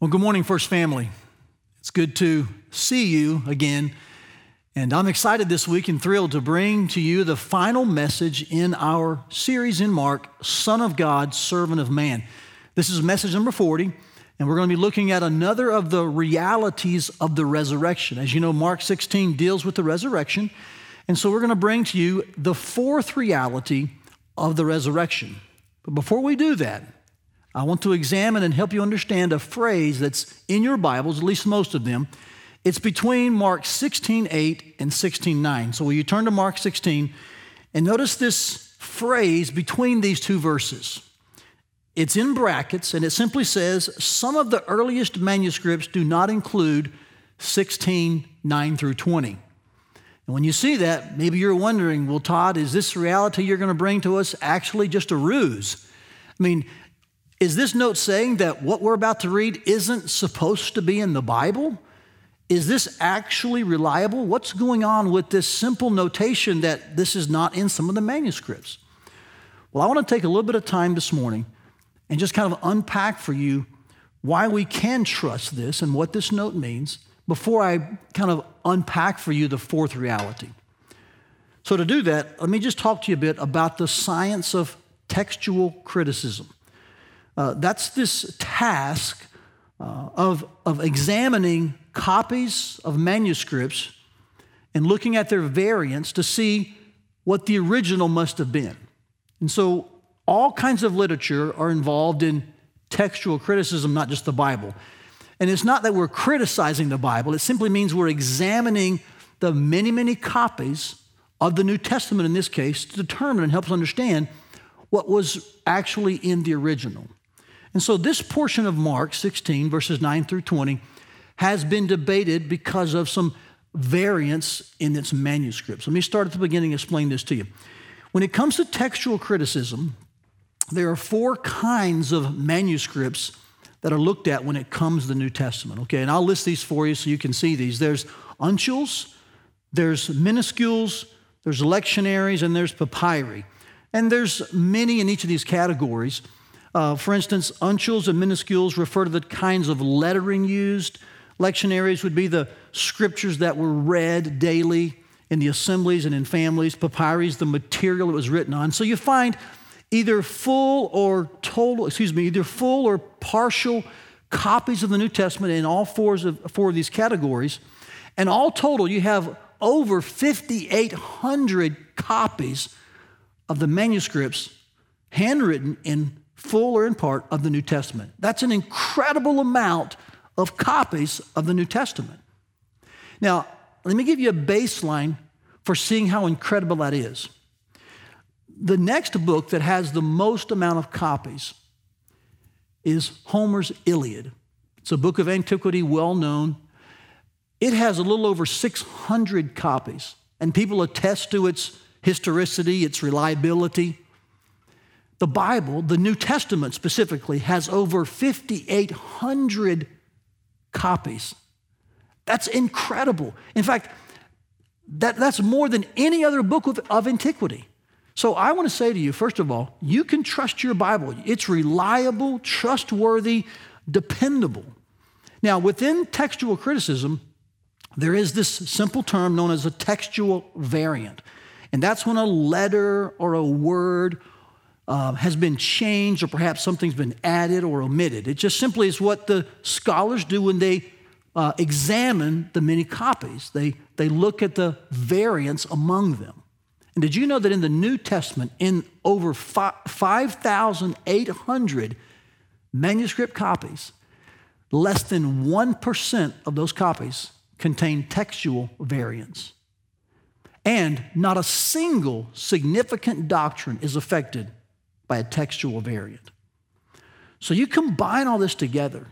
Well, good morning, First Family. It's good to see you again. And I'm excited this week and thrilled to bring to you the final message in our series in Mark Son of God, Servant of Man. This is message number 40, and we're going to be looking at another of the realities of the resurrection. As you know, Mark 16 deals with the resurrection. And so we're going to bring to you the fourth reality of the resurrection. But before we do that, I want to examine and help you understand a phrase that's in your Bibles, at least most of them. It's between Mark 16, 8 and 16, 9. So will you turn to Mark 16 and notice this phrase between these two verses? It's in brackets and it simply says some of the earliest manuscripts do not include 16, 9 through 20. And when you see that, maybe you're wondering, well, Todd, is this reality you're going to bring to us actually just a ruse? I mean, is this note saying that what we're about to read isn't supposed to be in the Bible? Is this actually reliable? What's going on with this simple notation that this is not in some of the manuscripts? Well, I want to take a little bit of time this morning and just kind of unpack for you why we can trust this and what this note means before I kind of unpack for you the fourth reality. So, to do that, let me just talk to you a bit about the science of textual criticism. Uh, that's this task uh, of, of examining copies of manuscripts and looking at their variants to see what the original must have been. And so, all kinds of literature are involved in textual criticism, not just the Bible. And it's not that we're criticizing the Bible, it simply means we're examining the many, many copies of the New Testament in this case to determine and help us understand what was actually in the original. And so this portion of Mark 16, verses 9 through 20, has been debated because of some variance in its manuscripts. Let me start at the beginning and explain this to you. When it comes to textual criticism, there are four kinds of manuscripts that are looked at when it comes to the New Testament. Okay, and I'll list these for you so you can see these. There's uncials, there's minuscules, there's lectionaries, and there's papyri. And there's many in each of these categories. Uh, for instance, uncials and minuscules refer to the kinds of lettering used. Lectionaries would be the scriptures that were read daily in the assemblies and in families. Papyri the material it was written on. So you find either full or total, excuse me, either full or partial copies of the New Testament in all four of, four of these categories. And all total, you have over 5,800 copies of the manuscripts handwritten in full or in part, of the New Testament. That's an incredible amount of copies of the New Testament. Now, let me give you a baseline for seeing how incredible that is. The next book that has the most amount of copies is Homer's Iliad. It's a book of antiquity, well known. It has a little over 600 copies, and people attest to its historicity, its reliability. The Bible, the New Testament specifically, has over 5,800 copies. That's incredible. In fact, that, that's more than any other book of, of antiquity. So I want to say to you, first of all, you can trust your Bible. It's reliable, trustworthy, dependable. Now, within textual criticism, there is this simple term known as a textual variant. And that's when a letter or a word uh, has been changed or perhaps something's been added or omitted. It just simply is what the scholars do when they uh, examine the many copies. They, they look at the variance among them. And did you know that in the New Testament, in over 5,800 manuscript copies, less than 1% of those copies contain textual variants? And not a single significant doctrine is affected by a textual variant. So you combine all this together,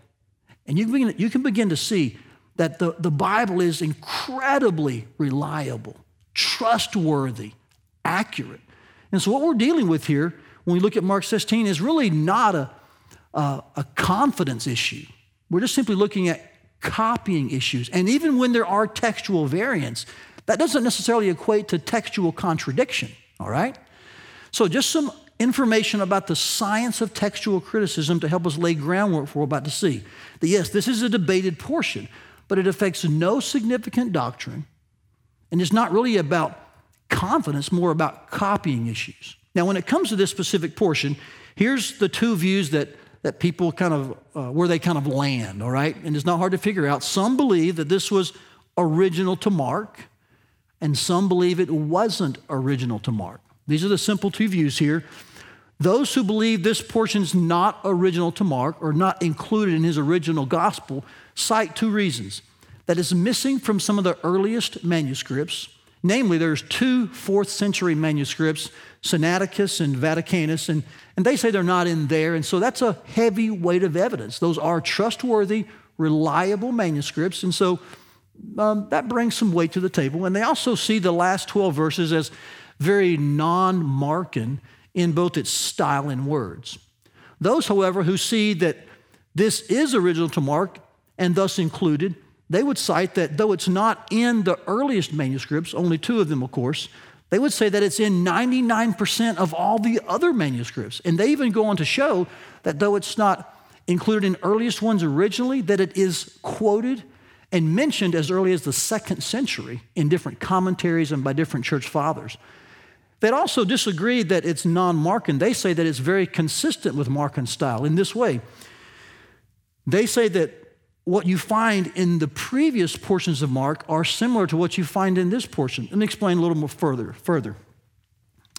and you can begin, you can begin to see that the, the Bible is incredibly reliable, trustworthy, accurate. And so what we're dealing with here when we look at Mark 16 is really not a, a, a confidence issue. We're just simply looking at copying issues. And even when there are textual variants, that doesn't necessarily equate to textual contradiction, all right? So, just some information about the science of textual criticism to help us lay groundwork for what we're about to see. That yes, this is a debated portion, but it affects no significant doctrine, and it's not really about confidence, more about copying issues. Now, when it comes to this specific portion, here's the two views that, that people kind of, uh, where they kind of land, all right? And it's not hard to figure out. Some believe that this was original to Mark, and some believe it wasn't original to Mark. These are the simple two views here. Those who believe this portion is not original to Mark or not included in his original gospel cite two reasons that it's missing from some of the earliest manuscripts. Namely, there's two fourth century manuscripts, Sinaiticus and Vaticanus, and, and they say they're not in there. And so that's a heavy weight of evidence. Those are trustworthy, reliable manuscripts. And so um, that brings some weight to the table. And they also see the last 12 verses as very non Markan in both its style and words. Those, however, who see that this is original to Mark and thus included, they would cite that though it's not in the earliest manuscripts, only two of them, of course, they would say that it's in 99% of all the other manuscripts. And they even go on to show that though it's not included in earliest ones originally, that it is quoted and mentioned as early as the second century in different commentaries and by different church fathers. They'd also disagreed that it's non Markan. They say that it's very consistent with Markan style in this way. They say that what you find in the previous portions of Mark are similar to what you find in this portion. Let me explain a little more further. further.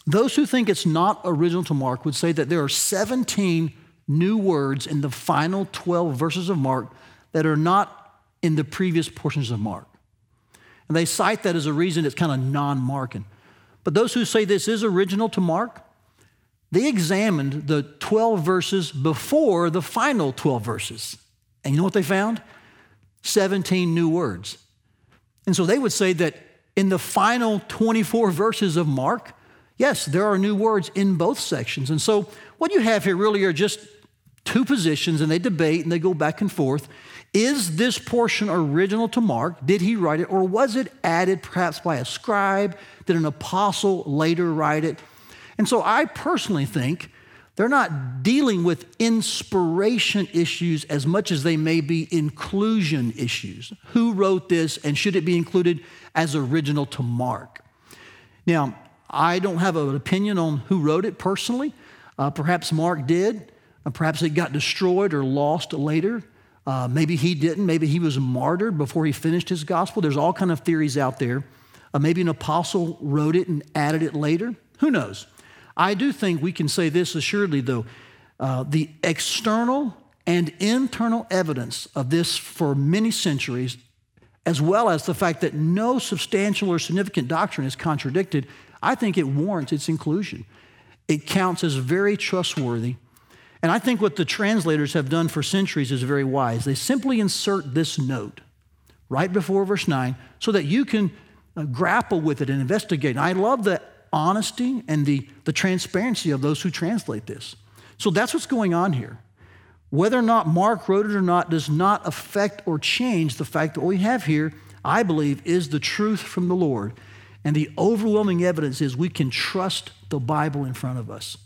Those who think it's not original to Mark would say that there are 17 new words in the final 12 verses of Mark that are not in the previous portions of Mark. And they cite that as a reason it's kind of non Markan. But those who say this is original to Mark, they examined the 12 verses before the final 12 verses. And you know what they found? 17 new words. And so they would say that in the final 24 verses of Mark, yes, there are new words in both sections. And so what you have here really are just two positions, and they debate and they go back and forth. Is this portion original to Mark? Did he write it? Or was it added perhaps by a scribe? Did an apostle later write it? And so I personally think they're not dealing with inspiration issues as much as they may be inclusion issues. Who wrote this and should it be included as original to Mark? Now, I don't have an opinion on who wrote it personally. Uh, perhaps Mark did. Uh, perhaps it got destroyed or lost later. Uh, maybe he didn't. Maybe he was martyred before he finished his gospel. There's all kind of theories out there. Uh, maybe an apostle wrote it and added it later. Who knows? I do think we can say this assuredly, though. Uh, the external and internal evidence of this for many centuries, as well as the fact that no substantial or significant doctrine is contradicted, I think it warrants its inclusion. It counts as very trustworthy and I think what the translators have done for centuries is very wise. They simply insert this note right before verse 9 so that you can uh, grapple with it and investigate. And I love the honesty and the, the transparency of those who translate this. So that's what's going on here. Whether or not Mark wrote it or not does not affect or change the fact that what we have here, I believe, is the truth from the Lord. And the overwhelming evidence is we can trust the Bible in front of us.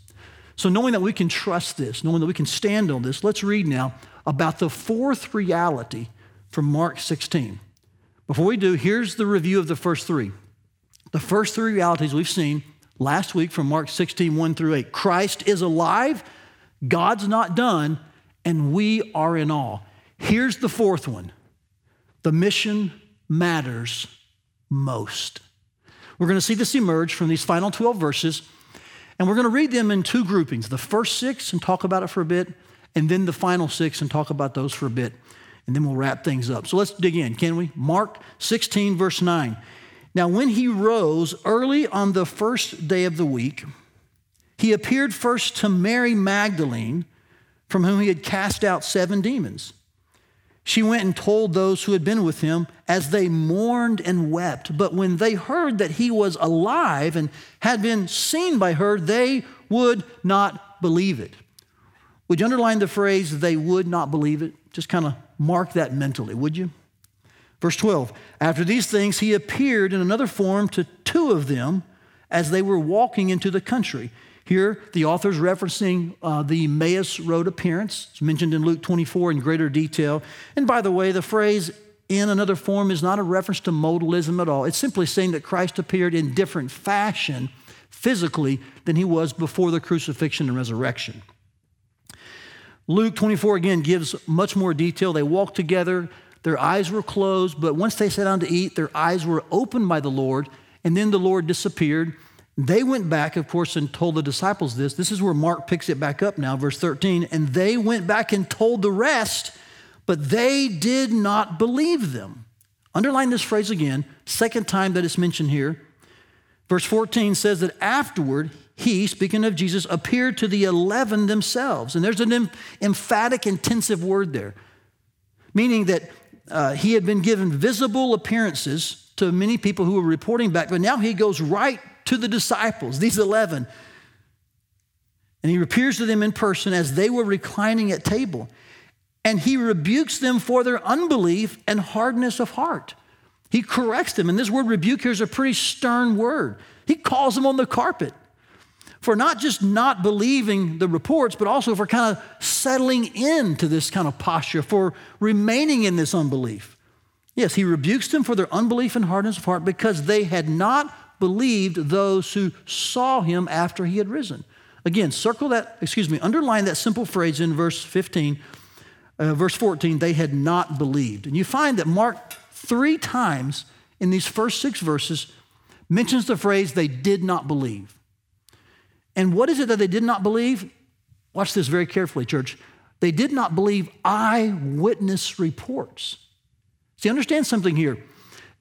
So, knowing that we can trust this, knowing that we can stand on this, let's read now about the fourth reality from Mark 16. Before we do, here's the review of the first three. The first three realities we've seen last week from Mark 16, 1 through 8. Christ is alive, God's not done, and we are in awe. Here's the fourth one the mission matters most. We're going to see this emerge from these final 12 verses. And we're going to read them in two groupings the first six and talk about it for a bit, and then the final six and talk about those for a bit. And then we'll wrap things up. So let's dig in, can we? Mark 16, verse 9. Now, when he rose early on the first day of the week, he appeared first to Mary Magdalene, from whom he had cast out seven demons. She went and told those who had been with him as they mourned and wept. But when they heard that he was alive and had been seen by her, they would not believe it. Would you underline the phrase, they would not believe it? Just kind of mark that mentally, would you? Verse 12 After these things, he appeared in another form to two of them as they were walking into the country. Here, the author's referencing uh, the Emmaus Road appearance. It's mentioned in Luke 24 in greater detail. And by the way, the phrase in another form is not a reference to modalism at all. It's simply saying that Christ appeared in different fashion physically than he was before the crucifixion and resurrection. Luke 24 again gives much more detail. They walked together, their eyes were closed, but once they sat down to eat, their eyes were opened by the Lord, and then the Lord disappeared. They went back, of course, and told the disciples this. This is where Mark picks it back up now, verse 13. And they went back and told the rest, but they did not believe them. Underline this phrase again, second time that it's mentioned here. Verse 14 says that afterward, he, speaking of Jesus, appeared to the 11 themselves. And there's an emphatic, intensive word there, meaning that uh, he had been given visible appearances to many people who were reporting back, but now he goes right to the disciples, these 11. And he appears to them in person as they were reclining at table. And he rebukes them for their unbelief and hardness of heart. He corrects them. And this word rebuke here is a pretty stern word. He calls them on the carpet for not just not believing the reports, but also for kind of settling into this kind of posture, for remaining in this unbelief. Yes, he rebukes them for their unbelief and hardness of heart because they had not believed those who saw him after he had risen. Again, circle that, excuse me, underline that simple phrase in verse 15, uh, verse 14, they had not believed. And you find that Mark three times in these first six verses mentions the phrase they did not believe. And what is it that they did not believe? Watch this very carefully, church. They did not believe eyewitness reports. See, understand something here.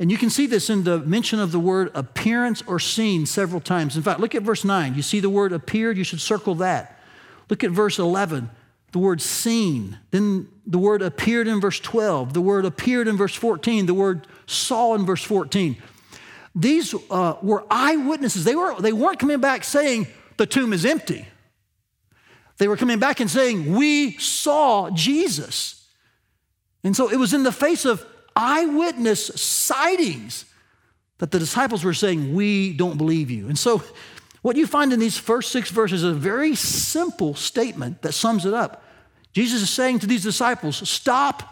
And you can see this in the mention of the word appearance or seen several times. In fact, look at verse 9. You see the word appeared, you should circle that. Look at verse 11, the word seen. Then the word appeared in verse 12. The word appeared in verse 14. The word saw in verse 14. These uh, were eyewitnesses. They, were, they weren't coming back saying the tomb is empty. They were coming back and saying, We saw Jesus. And so it was in the face of eyewitness sightings that the disciples were saying, We don't believe you. And so, what you find in these first six verses is a very simple statement that sums it up. Jesus is saying to these disciples, Stop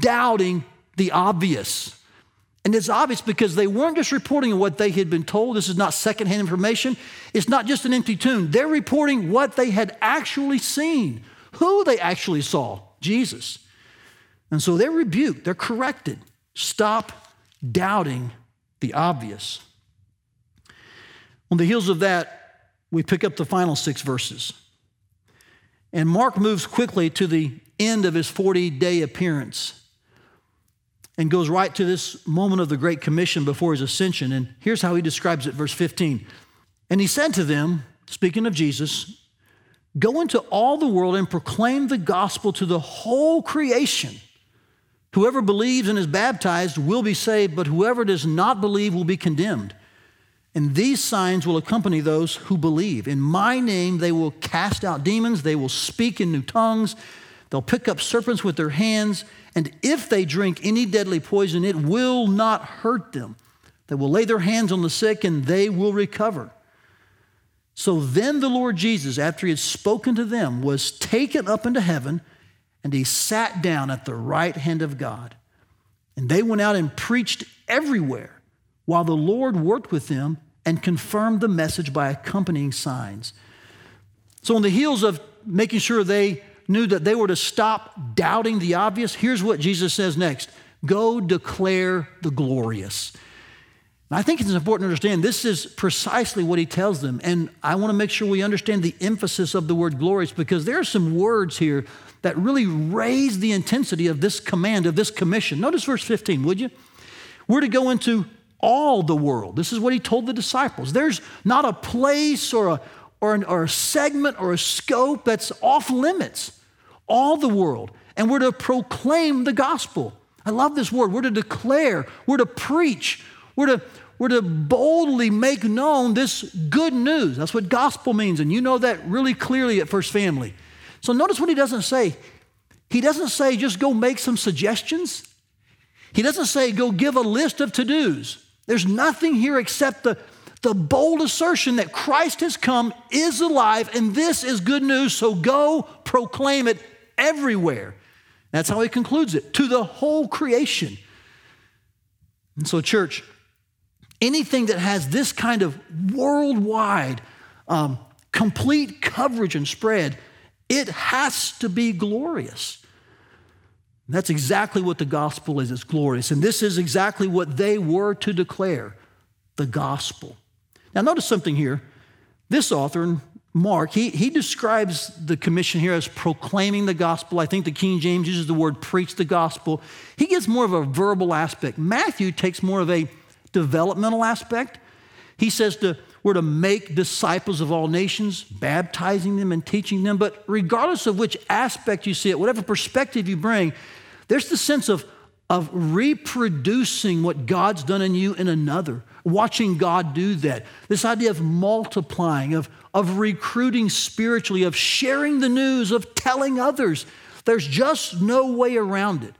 doubting the obvious. And it's obvious because they weren't just reporting what they had been told. This is not secondhand information. It's not just an empty tomb. They're reporting what they had actually seen, who they actually saw Jesus. And so they're rebuked, they're corrected. Stop doubting the obvious. On the heels of that, we pick up the final six verses. And Mark moves quickly to the end of his 40 day appearance and goes right to this moment of the Great Commission before his ascension. And here's how he describes it, verse 15. And he said to them, speaking of Jesus, Go into all the world and proclaim the gospel to the whole creation. Whoever believes and is baptized will be saved, but whoever does not believe will be condemned. And these signs will accompany those who believe. In my name, they will cast out demons, they will speak in new tongues, they'll pick up serpents with their hands, and if they drink any deadly poison, it will not hurt them. They will lay their hands on the sick and they will recover. So then the Lord Jesus, after he had spoken to them, was taken up into heaven and he sat down at the right hand of God. And they went out and preached everywhere while the Lord worked with them and confirmed the message by accompanying signs. So, on the heels of making sure they knew that they were to stop doubting the obvious, here's what Jesus says next Go declare the glorious. I think it's important to understand this is precisely what he tells them. And I want to make sure we understand the emphasis of the word glorious because there are some words here that really raise the intensity of this command, of this commission. Notice verse 15, would you? We're to go into all the world. This is what he told the disciples. There's not a place or a, or, an, or a segment or a scope that's off limits. All the world. And we're to proclaim the gospel. I love this word. We're to declare, we're to preach, we're to, we're to boldly make known this good news. That's what gospel means. And you know that really clearly at First Family. So notice what he doesn't say. He doesn't say just go make some suggestions. He doesn't say go give a list of to dos. There's nothing here except the, The bold assertion that Christ has come is alive and this is good news, so go proclaim it everywhere. That's how he concludes it to the whole creation. And so, church, anything that has this kind of worldwide, um, complete coverage and spread, it has to be glorious. That's exactly what the gospel is. It's glorious. And this is exactly what they were to declare the gospel. Now, notice something here. This author, Mark, he, he describes the commission here as proclaiming the gospel. I think the King James uses the word preach the gospel. He gives more of a verbal aspect. Matthew takes more of a developmental aspect. He says to, we're to make disciples of all nations, baptizing them and teaching them. But regardless of which aspect you see it, whatever perspective you bring, there's the sense of, of reproducing what God's done in you in another, watching God do that. This idea of multiplying, of, of recruiting spiritually, of sharing the news, of telling others. There's just no way around it.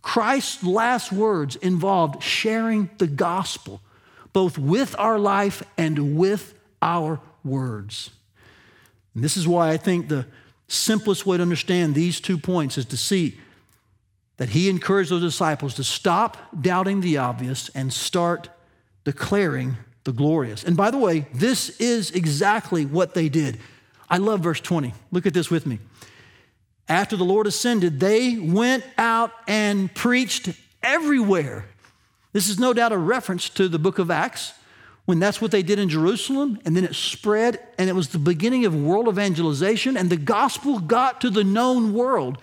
Christ's last words involved sharing the gospel, both with our life and with our words. And this is why I think the simplest way to understand these two points is to see that he encouraged those disciples to stop doubting the obvious and start declaring the glorious. And by the way, this is exactly what they did. I love verse 20. Look at this with me after the Lord ascended, they went out and preached everywhere. This is no doubt a reference to the book of Acts when that's what they did in Jerusalem, and then it spread, and it was the beginning of world evangelization, and the gospel got to the known world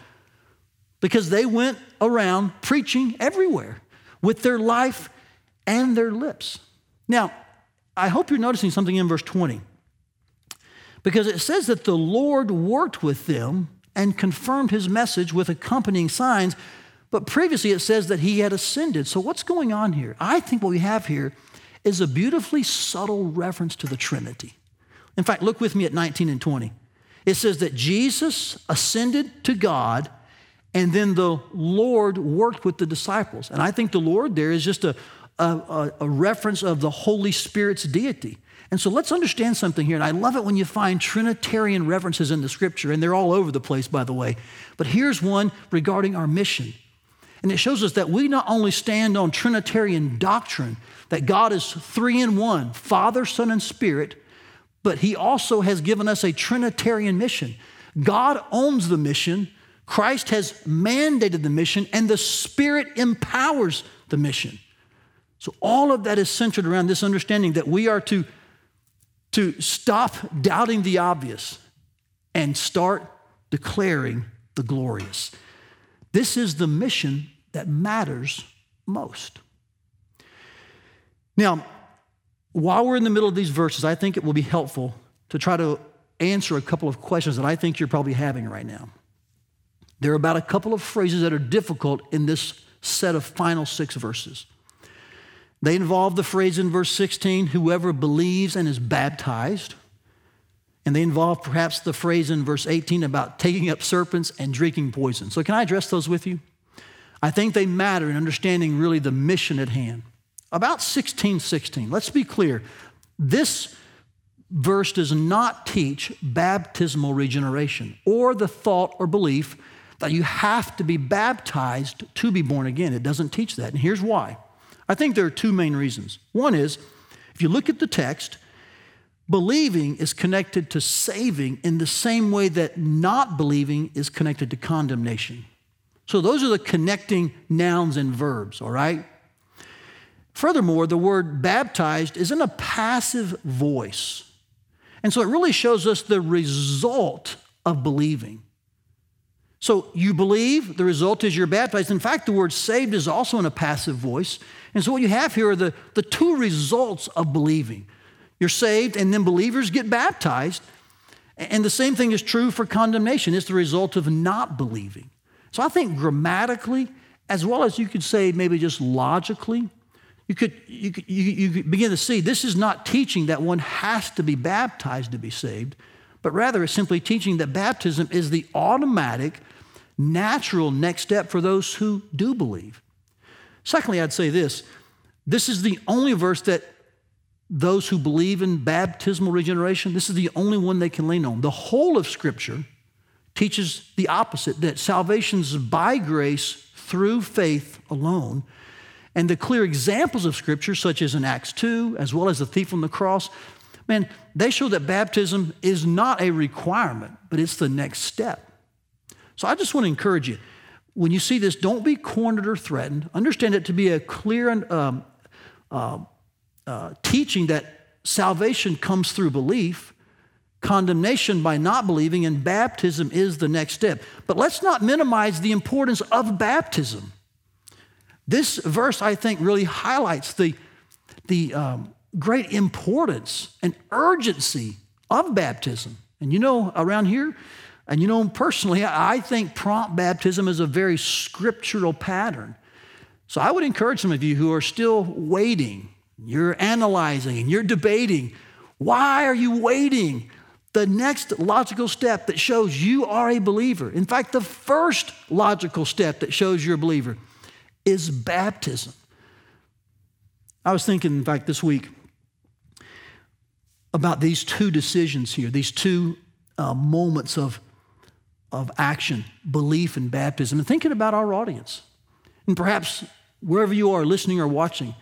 because they went around preaching everywhere with their life and their lips. Now, I hope you're noticing something in verse 20 because it says that the Lord worked with them and confirmed his message with accompanying signs. But previously it says that he had ascended. So what's going on here? I think what we have here is a beautifully subtle reference to the Trinity. In fact, look with me at 19 and 20. It says that Jesus ascended to God and then the Lord worked with the disciples. And I think the Lord there is just a, a, a reference of the Holy Spirit's deity. And so let's understand something here. And I love it when you find Trinitarian references in the scripture, and they're all over the place, by the way. But here's one regarding our mission. And it shows us that we not only stand on Trinitarian doctrine, that God is three in one Father, Son, and Spirit, but He also has given us a Trinitarian mission. God owns the mission, Christ has mandated the mission, and the Spirit empowers the mission. So all of that is centered around this understanding that we are to to stop doubting the obvious and start declaring the glorious. This is the mission that matters most. Now, while we're in the middle of these verses, I think it will be helpful to try to answer a couple of questions that I think you're probably having right now. There are about a couple of phrases that are difficult in this set of final six verses. They involve the phrase in verse 16, whoever believes and is baptized. And they involve perhaps the phrase in verse 18 about taking up serpents and drinking poison. So, can I address those with you? I think they matter in understanding really the mission at hand. About 16 16, let's be clear. This verse does not teach baptismal regeneration or the thought or belief that you have to be baptized to be born again. It doesn't teach that. And here's why. I think there are two main reasons. One is, if you look at the text, believing is connected to saving in the same way that not believing is connected to condemnation. So those are the connecting nouns and verbs, all right? Furthermore, the word baptized is in a passive voice. And so it really shows us the result of believing. So you believe, the result is you're baptized. In fact, the word saved is also in a passive voice. And so what you have here are the, the two results of believing. You're saved, and then believers get baptized. And the same thing is true for condemnation. It's the result of not believing. So I think grammatically, as well as you could say maybe just logically, you could, you, you, you could begin to see this is not teaching that one has to be baptized to be saved, but rather it's simply teaching that baptism is the automatic natural next step for those who do believe. Secondly, I'd say this this is the only verse that those who believe in baptismal regeneration, this is the only one they can lean on. The whole of Scripture teaches the opposite that salvation is by grace through faith alone. And the clear examples of Scripture, such as in Acts 2, as well as the thief on the cross, man, they show that baptism is not a requirement, but it's the next step. So I just want to encourage you when you see this, don't be cornered or threatened. Understand it to be a clear um, uh, uh, teaching that salvation comes through belief, condemnation by not believing, and baptism is the next step. But let's not minimize the importance of baptism. This verse, I think, really highlights the, the um, great importance and urgency of baptism. And you know, around here, and you know, personally, I think prompt baptism is a very scriptural pattern. So I would encourage some of you who are still waiting you're analyzing and you're debating. Why are you waiting? The next logical step that shows you are a believer, in fact, the first logical step that shows you're a believer is baptism. I was thinking, in fact, this week about these two decisions here, these two uh, moments of, of action, belief and baptism, and thinking about our audience. And perhaps wherever you are listening or watching,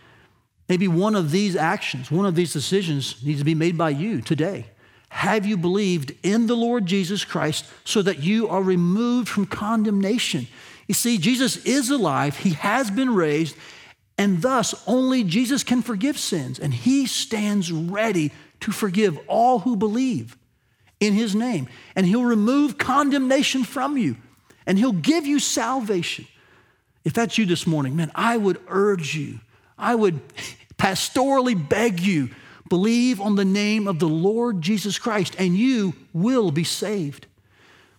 Maybe one of these actions, one of these decisions needs to be made by you today. Have you believed in the Lord Jesus Christ so that you are removed from condemnation? You see, Jesus is alive, He has been raised, and thus only Jesus can forgive sins, and He stands ready to forgive all who believe in His name. And He'll remove condemnation from you, and He'll give you salvation. If that's you this morning, man, I would urge you, I would pastorally beg you believe on the name of the Lord Jesus Christ, and you will be saved.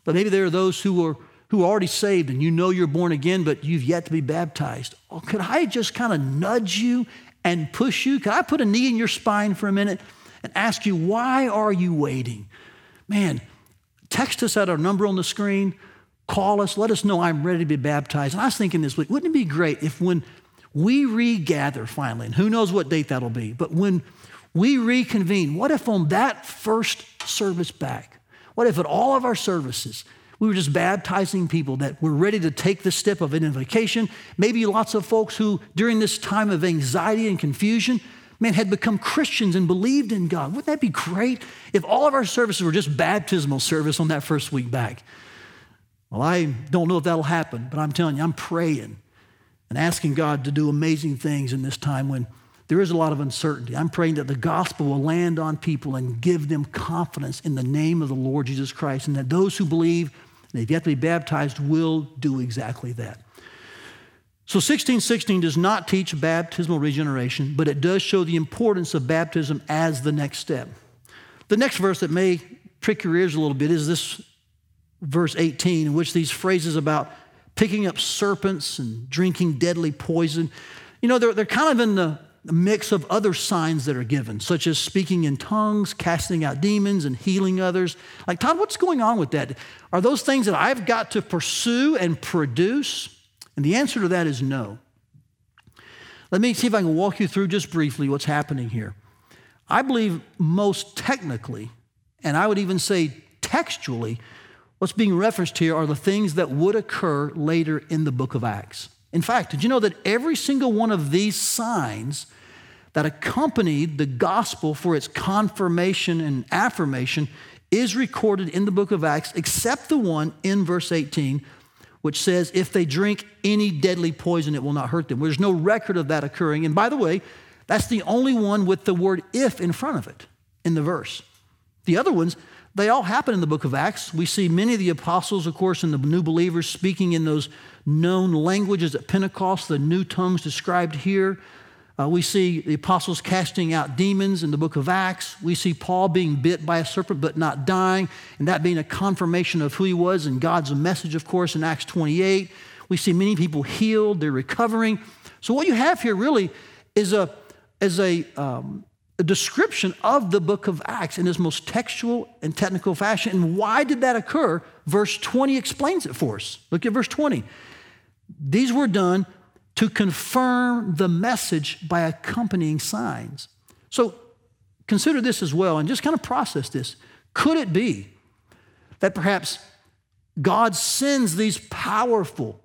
But maybe there are those who are who are already saved and you know you're born again, but you've yet to be baptized. Oh, could I just kind of nudge you and push you? Could I put a knee in your spine for a minute and ask you, why are you waiting? Man, text us at our number on the screen, call us, let us know I'm ready to be baptized. And I was thinking this week, wouldn't it be great if when we regather finally, and who knows what date that'll be, but when we reconvene, what if on that first service back, what if at all of our services, we were just baptizing people that were ready to take the step of identification? Maybe lots of folks who, during this time of anxiety and confusion, man, had become Christians and believed in God. Wouldn't that be great if all of our services were just baptismal service on that first week back? Well, I don't know if that'll happen, but I'm telling you, I'm praying and asking God to do amazing things in this time when there is a lot of uncertainty. I'm praying that the gospel will land on people and give them confidence in the name of the Lord Jesus Christ, and that those who believe and they've yet to be baptized will do exactly that. So 1616 does not teach baptismal regeneration, but it does show the importance of baptism as the next step. The next verse that may prick your ears a little bit is this verse 18, in which these phrases about picking up serpents and drinking deadly poison. You know, they're, they're kind of in the mix of other signs that are given, such as speaking in tongues, casting out demons, and healing others. Like, Todd, what's going on with that? Are those things that I've got to pursue and produce? And the answer to that is no. Let me see if I can walk you through just briefly what's happening here. I believe most technically, and I would even say textually, What's being referenced here are the things that would occur later in the book of Acts. In fact, did you know that every single one of these signs that accompanied the gospel for its confirmation and affirmation is recorded in the book of Acts, except the one in verse 18, which says, If they drink any deadly poison, it will not hurt them. There's no record of that occurring. And by the way, that's the only one with the word if in front of it in the verse. The other ones, they all happen in the book of Acts. We see many of the apostles, of course, and the new believers speaking in those known languages at Pentecost, the new tongues described here. Uh, we see the apostles casting out demons in the book of Acts. We see Paul being bit by a serpent but not dying, and that being a confirmation of who he was and God's message, of course, in Acts 28. We see many people healed, they're recovering. So, what you have here really is a, is a, um, a description of the book of Acts in its most textual and technical fashion. And why did that occur? Verse 20 explains it for us. Look at verse 20. These were done to confirm the message by accompanying signs. So consider this as well and just kind of process this. Could it be that perhaps God sends these powerful,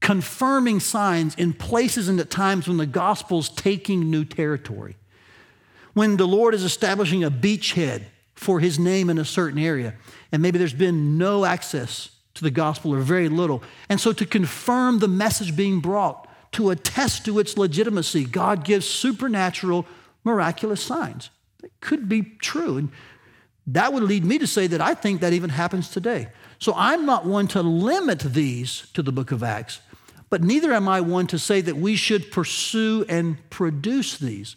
confirming signs in places and at times when the gospel's taking new territory? When the Lord is establishing a beachhead for his name in a certain area, and maybe there's been no access to the gospel or very little. And so, to confirm the message being brought, to attest to its legitimacy, God gives supernatural, miraculous signs. That could be true. And that would lead me to say that I think that even happens today. So I'm not one to limit these to the book of Acts, but neither am I one to say that we should pursue and produce these.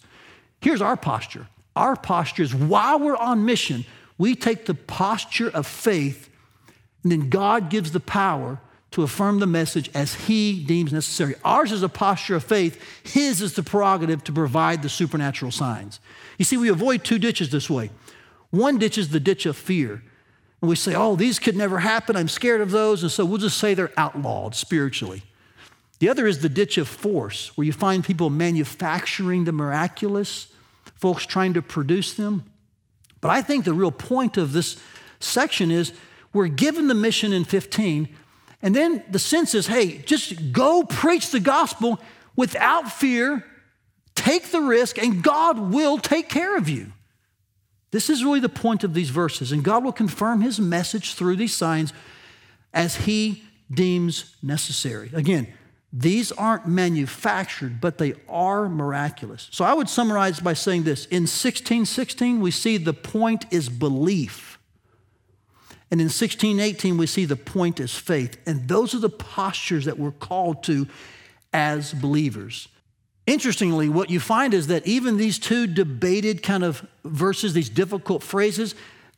Here's our posture our posture is while we're on mission, we take the posture of faith, and then God gives the power to affirm the message as He deems necessary. Ours is a posture of faith, His is the prerogative to provide the supernatural signs. You see, we avoid two ditches this way. One ditch is the ditch of fear. And we say, oh, these could never happen. I'm scared of those. And so we'll just say they're outlawed spiritually. The other is the ditch of force, where you find people manufacturing the miraculous, folks trying to produce them. But I think the real point of this section is we're given the mission in 15, and then the sense is hey, just go preach the gospel without fear, take the risk, and God will take care of you. This is really the point of these verses, and God will confirm his message through these signs as he deems necessary. Again, these aren't manufactured, but they are miraculous. So I would summarize by saying this In 1616, we see the point is belief. And in 1618, we see the point is faith. And those are the postures that we're called to as believers. Interestingly, what you find is that even these two debated kind of verses, these difficult phrases,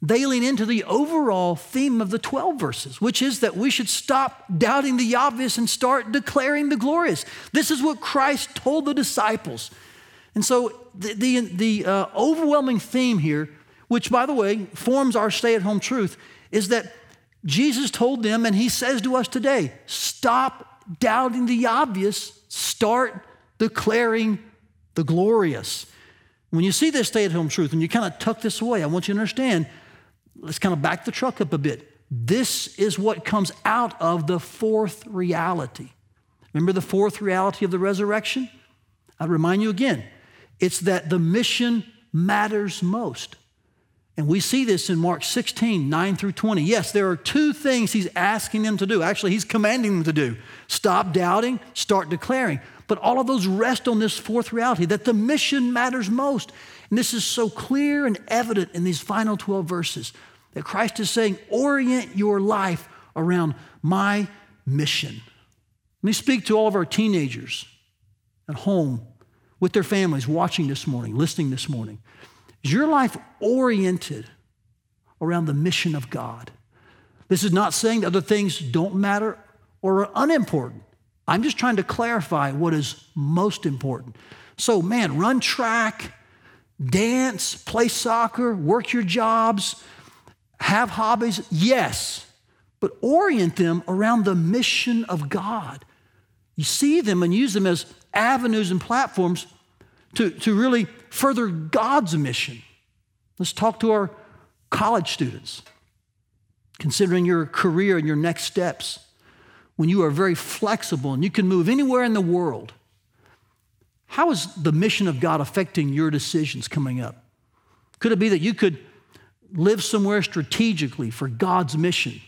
they lean into the overall theme of the 12 verses, which is that we should stop doubting the obvious and start declaring the glorious. This is what Christ told the disciples. And so the, the, the uh, overwhelming theme here, which by the way forms our stay at home truth, is that Jesus told them, and he says to us today stop doubting the obvious, start declaring the glorious. When you see this stay at home truth and you kind of tuck this away, I want you to understand let's kind of back the truck up a bit. This is what comes out of the fourth reality. Remember the fourth reality of the resurrection? I remind you again it's that the mission matters most. And we see this in Mark 16, 9 through 20. Yes, there are two things he's asking them to do. Actually, he's commanding them to do stop doubting, start declaring. But all of those rest on this fourth reality that the mission matters most. And this is so clear and evident in these final 12 verses that Christ is saying, orient your life around my mission. Let me speak to all of our teenagers at home with their families watching this morning, listening this morning. Is your life oriented around the mission of God? This is not saying that other things don't matter or are unimportant. I'm just trying to clarify what is most important. So, man, run track, dance, play soccer, work your jobs, have hobbies, yes, but orient them around the mission of God. You see them and use them as avenues and platforms to, to really further God's mission. Let's talk to our college students, considering your career and your next steps. When you are very flexible and you can move anywhere in the world, how is the mission of God affecting your decisions coming up? Could it be that you could live somewhere strategically for God's mission?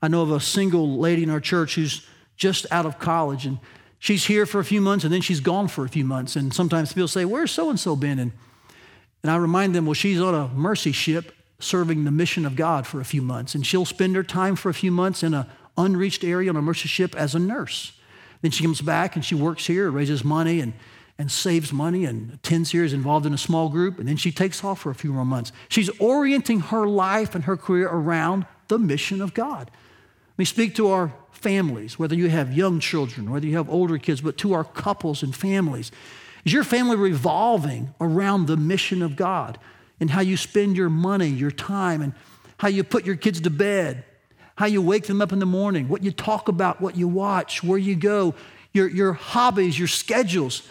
I know of a single lady in our church who's just out of college and she's here for a few months and then she's gone for a few months. And sometimes people say, Where's so and so been? And, and I remind them, Well, she's on a mercy ship serving the mission of God for a few months. And she'll spend her time for a few months in an unreached area on a mercy ship as a nurse. Then she comes back and she works here, raises money, and and saves money and attends here, is involved in a small group, and then she takes off for a few more months. She's orienting her life and her career around the mission of God. We speak to our families, whether you have young children, whether you have older kids, but to our couples and families. Is your family revolving around the mission of God and how you spend your money, your time, and how you put your kids to bed, how you wake them up in the morning, what you talk about, what you watch, where you go, your, your hobbies, your schedules?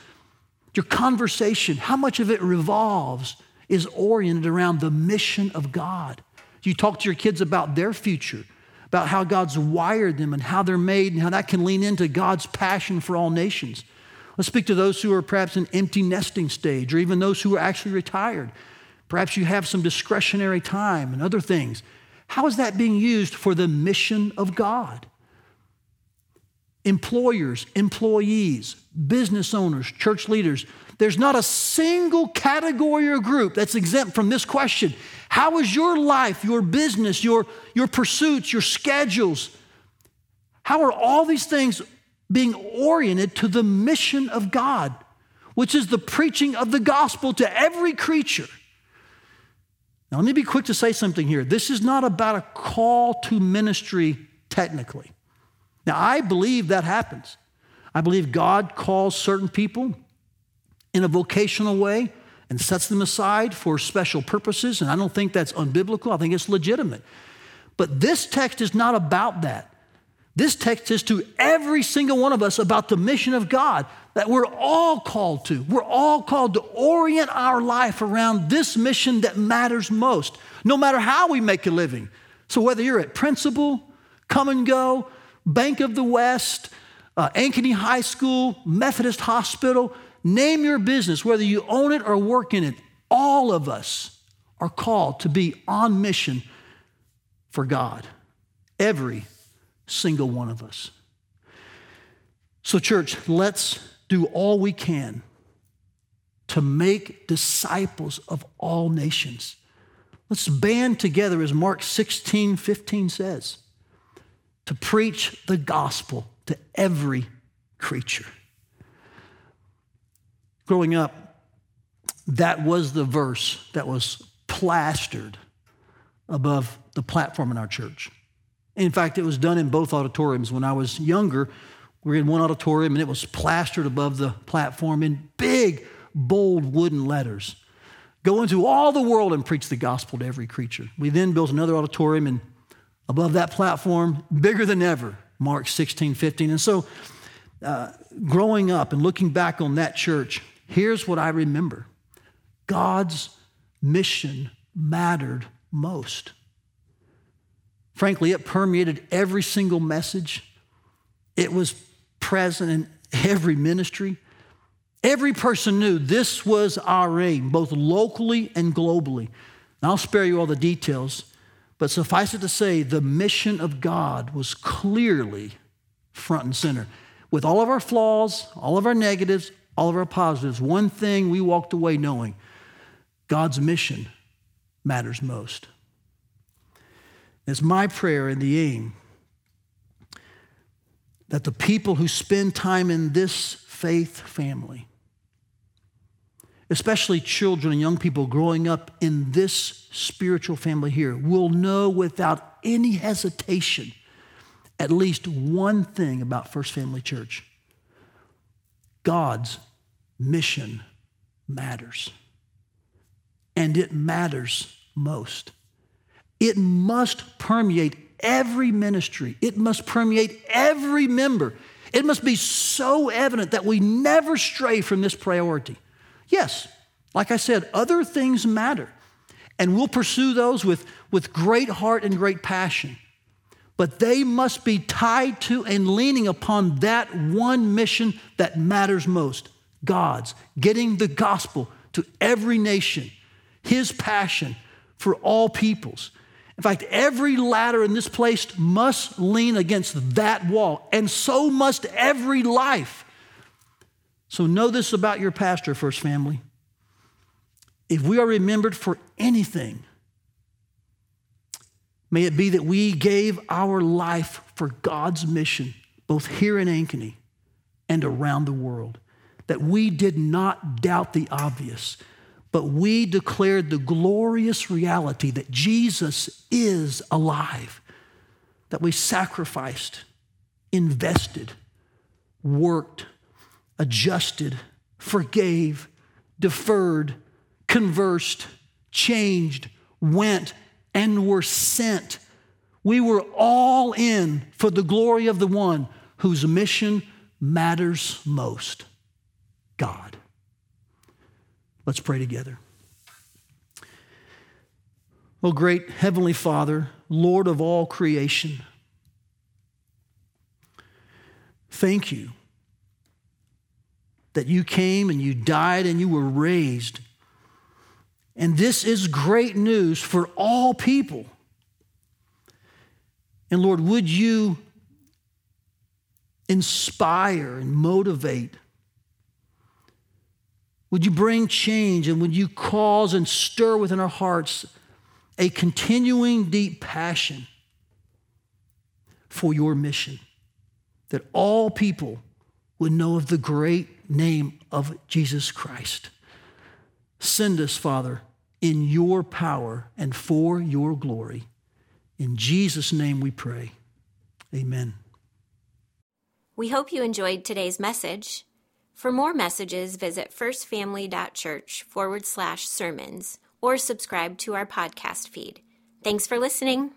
Your conversation, how much of it revolves is oriented around the mission of God. You talk to your kids about their future, about how God's wired them and how they're made and how that can lean into God's passion for all nations. Let's speak to those who are perhaps in empty nesting stage or even those who are actually retired. Perhaps you have some discretionary time and other things. How is that being used for the mission of God? Employers, employees, business owners, church leaders, there's not a single category or group that's exempt from this question. How is your life, your business, your, your pursuits, your schedules? How are all these things being oriented to the mission of God, which is the preaching of the gospel to every creature? Now, let me be quick to say something here. This is not about a call to ministry technically. Now, I believe that happens. I believe God calls certain people in a vocational way and sets them aside for special purposes. And I don't think that's unbiblical, I think it's legitimate. But this text is not about that. This text is to every single one of us about the mission of God that we're all called to. We're all called to orient our life around this mission that matters most, no matter how we make a living. So, whether you're at Principal, Kum & Go, Bank of the West, uh, Ankeny High School, Methodist Hospital, Name your business, whether you own it or work in it. All of us are called to be on mission for God. Every single one of us. So, church, let's do all we can to make disciples of all nations. Let's band together, as Mark 16 15 says, to preach the gospel to every creature growing up, that was the verse that was plastered above the platform in our church. In fact, it was done in both auditoriums. When I was younger, we were in one auditorium and it was plastered above the platform in big, bold wooden letters. Go into all the world and preach the gospel to every creature. We then built another auditorium and above that platform, bigger than ever, Mark 16, 15. And so, uh, growing up and looking back on that church, Here's what I remember God's mission mattered most. Frankly, it permeated every single message, it was present in every ministry. Every person knew this was our aim, both locally and globally. I'll spare you all the details, but suffice it to say, the mission of God was clearly front and center. With all of our flaws, all of our negatives, all of our positives, one thing we walked away knowing God's mission matters most. It's my prayer and the aim that the people who spend time in this faith family, especially children and young people growing up in this spiritual family here, will know without any hesitation at least one thing about First Family Church God's mission matters. And it matters most. It must permeate every ministry, it must permeate every member. It must be so evident that we never stray from this priority. Yes, like I said, other things matter, and we'll pursue those with, with great heart and great passion but they must be tied to and leaning upon that one mission that matters most God's, getting the gospel to every nation, His passion for all peoples. In fact, every ladder in this place must lean against that wall, and so must every life. So, know this about your pastor, First Family. If we are remembered for anything, May it be that we gave our life for God's mission, both here in Ankeny and around the world. That we did not doubt the obvious, but we declared the glorious reality that Jesus is alive. That we sacrificed, invested, worked, adjusted, forgave, deferred, conversed, changed, went, and were sent. We were all in for the glory of the one whose mission matters most God. Let's pray together. O great Heavenly Father, Lord of all creation, thank you that you came and you died and you were raised. And this is great news for all people. And Lord, would you inspire and motivate? Would you bring change and would you cause and stir within our hearts a continuing deep passion for your mission? That all people would know of the great name of Jesus Christ. Send us, Father, in your power and for your glory. In Jesus' name we pray. Amen. We hope you enjoyed today's message. For more messages, visit firstfamily.church forward slash sermons or subscribe to our podcast feed. Thanks for listening.